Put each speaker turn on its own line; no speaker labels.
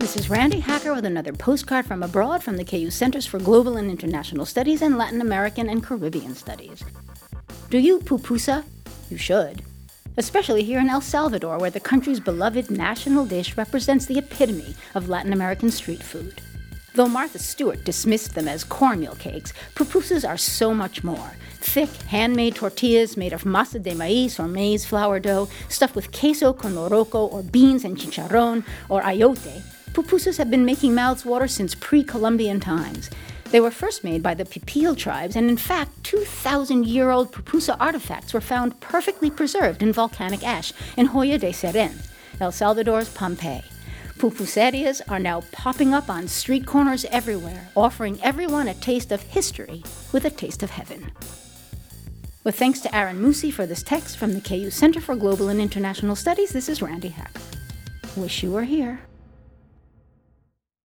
This is Randi Hacker with another postcard from abroad from the KU Centers for Global and International Studies and Latin American and Caribbean Studies. Do you pupusa? You should. Especially here in El Salvador, where the country's beloved national dish represents the epitome of Latin American street food. Though Martha Stewart dismissed them as cornmeal cakes, pupusas are so much more. Thick, handmade tortillas made of masa de maíz or maize flour dough, stuffed with queso con loroco or beans and chicharron or ayote, Pupusas have been making mouths water since pre Columbian times. They were first made by the Pipil tribes, and in fact, 2,000 year old pupusa artifacts were found perfectly preserved in volcanic ash in Joya de Cerén, El Salvador's Pompeii. Pupuserias are now popping up on street corners everywhere, offering everyone a taste of history with a taste of heaven. With thanks to Aron Muci for this text from the KU Center for Global and International Studies, this is Randi Hack. Wish you were here.